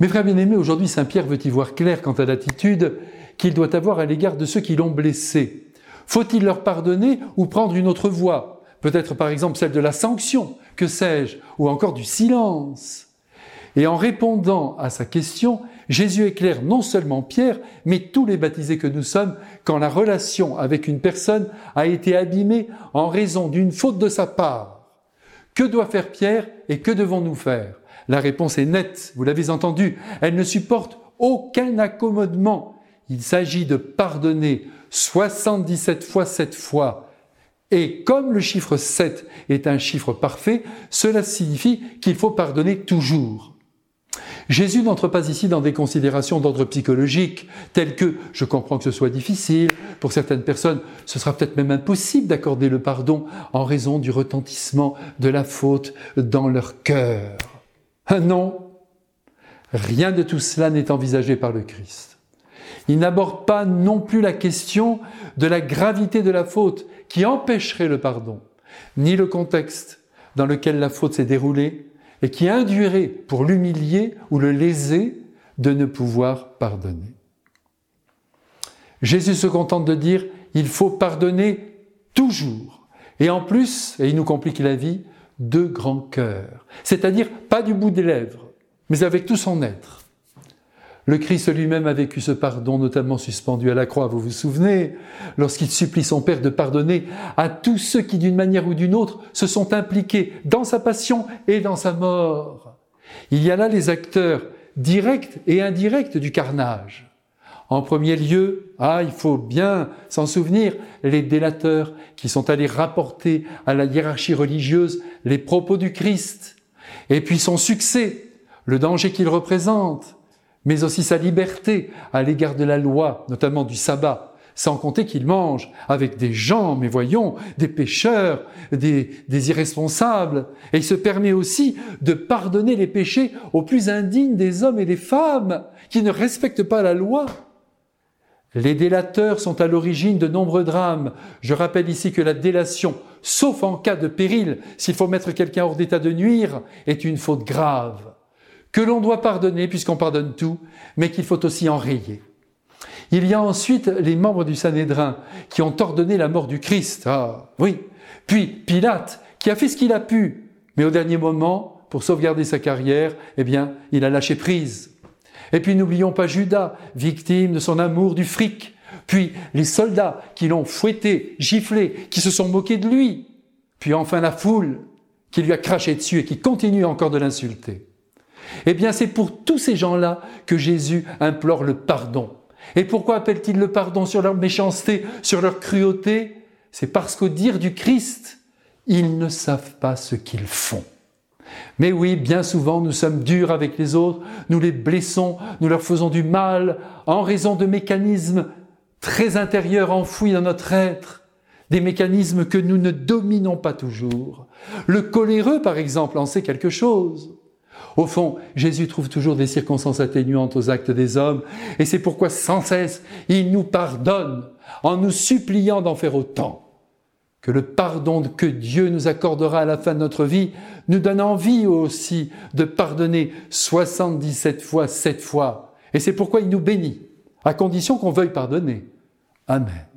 Mes frères bien-aimés, aujourd'hui Saint Pierre veut y voir clair quant à l'attitude qu'il doit avoir à l'égard de ceux qui l'ont blessé. Faut-il leur pardonner ou prendre une autre voie? Peut-être par exemple celle de la sanction, que sais-je, ou encore du silence? Et en répondant à sa question, Jésus éclaire non seulement Pierre, mais tous les baptisés que nous sommes quand la relation avec une personne a été abîmée en raison d'une faute de sa part. Que doit faire Pierre et que devons-nous faire? La réponse est nette, vous l'avez entendu, elle ne supporte aucun accommodement. Il s'agit de pardonner 77 fois 7 fois. Et comme le chiffre 7 est un chiffre parfait, cela signifie qu'il faut pardonner toujours. Jésus n'entre pas ici dans des considérations d'ordre psychologique, telles que je comprends que ce soit difficile, pour certaines personnes ce sera peut-être même impossible d'accorder le pardon en raison du retentissement de la faute dans leur cœur. Ah non, rien de tout cela n'est envisagé par le Christ. Il n'aborde pas non plus la question de la gravité de la faute qui empêcherait le pardon, ni le contexte dans lequel la faute s'est déroulée et qui induirait pour l'humilier ou le léser de ne pouvoir pardonner. Jésus se contente de dire il faut pardonner toujours. Et en plus, et il nous complique la vie, de grand cœur, c'est-à-dire pas du bout des lèvres, mais avec tout son être. Le Christ lui-même a vécu ce pardon, notamment suspendu à la croix, vous vous souvenez, lorsqu'il supplie son Père de pardonner à tous ceux qui, d'une manière ou d'une autre, se sont impliqués dans sa passion et dans sa mort. Il y a là les acteurs directs et indirects du carnage. En premier lieu, ah, il faut bien s'en souvenir, les délateurs qui sont allés rapporter à la hiérarchie religieuse les propos du Christ, et puis son succès, le danger qu'il représente, mais aussi sa liberté à l'égard de la loi, notamment du sabbat, sans compter qu'il mange avec des gens, mais voyons, des pécheurs, des, des, irresponsables, et il se permet aussi de pardonner les péchés aux plus indignes des hommes et des femmes qui ne respectent pas la loi. Les délateurs sont à l'origine de nombreux drames. Je rappelle ici que la délation, sauf en cas de péril, s'il faut mettre quelqu'un hors d'état de nuire, est une faute grave, que l'on doit pardonner puisqu'on pardonne tout, mais qu'il faut aussi enrayer. Il y a ensuite les membres du Sanhédrin qui ont ordonné la mort du Christ. Ah, oui. Puis Pilate, qui a fait ce qu'il a pu, mais au dernier moment, pour sauvegarder sa carrière, eh bien, il a lâché prise. Et puis n'oublions pas Judas, victime de son amour du fric. Puis les soldats qui l'ont fouetté, giflé, qui se sont moqués de lui. Puis enfin la foule qui lui a craché dessus et qui continue encore de l'insulter. Eh bien c'est pour tous ces gens-là que Jésus implore le pardon. Et pourquoi appelle-t-il le pardon sur leur méchanceté, sur leur cruauté? C'est parce qu'au dire du Christ, ils ne savent pas ce qu'ils font. Mais oui, bien souvent, nous sommes durs avec les autres, nous les blessons, nous leur faisons du mal en raison de mécanismes très intérieurs enfouis dans notre être, des mécanismes que nous ne dominons pas toujours. Le coléreux, par exemple, en sait quelque chose. Au fond, Jésus trouve toujours des circonstances atténuantes aux actes des hommes, et c'est pourquoi sans cesse il nous pardonne en nous suppliant d'en faire autant que le pardon que Dieu nous accordera à la fin de notre vie nous donne envie aussi de pardonner 77 fois, 7 fois. Et c'est pourquoi il nous bénit, à condition qu'on veuille pardonner. Amen.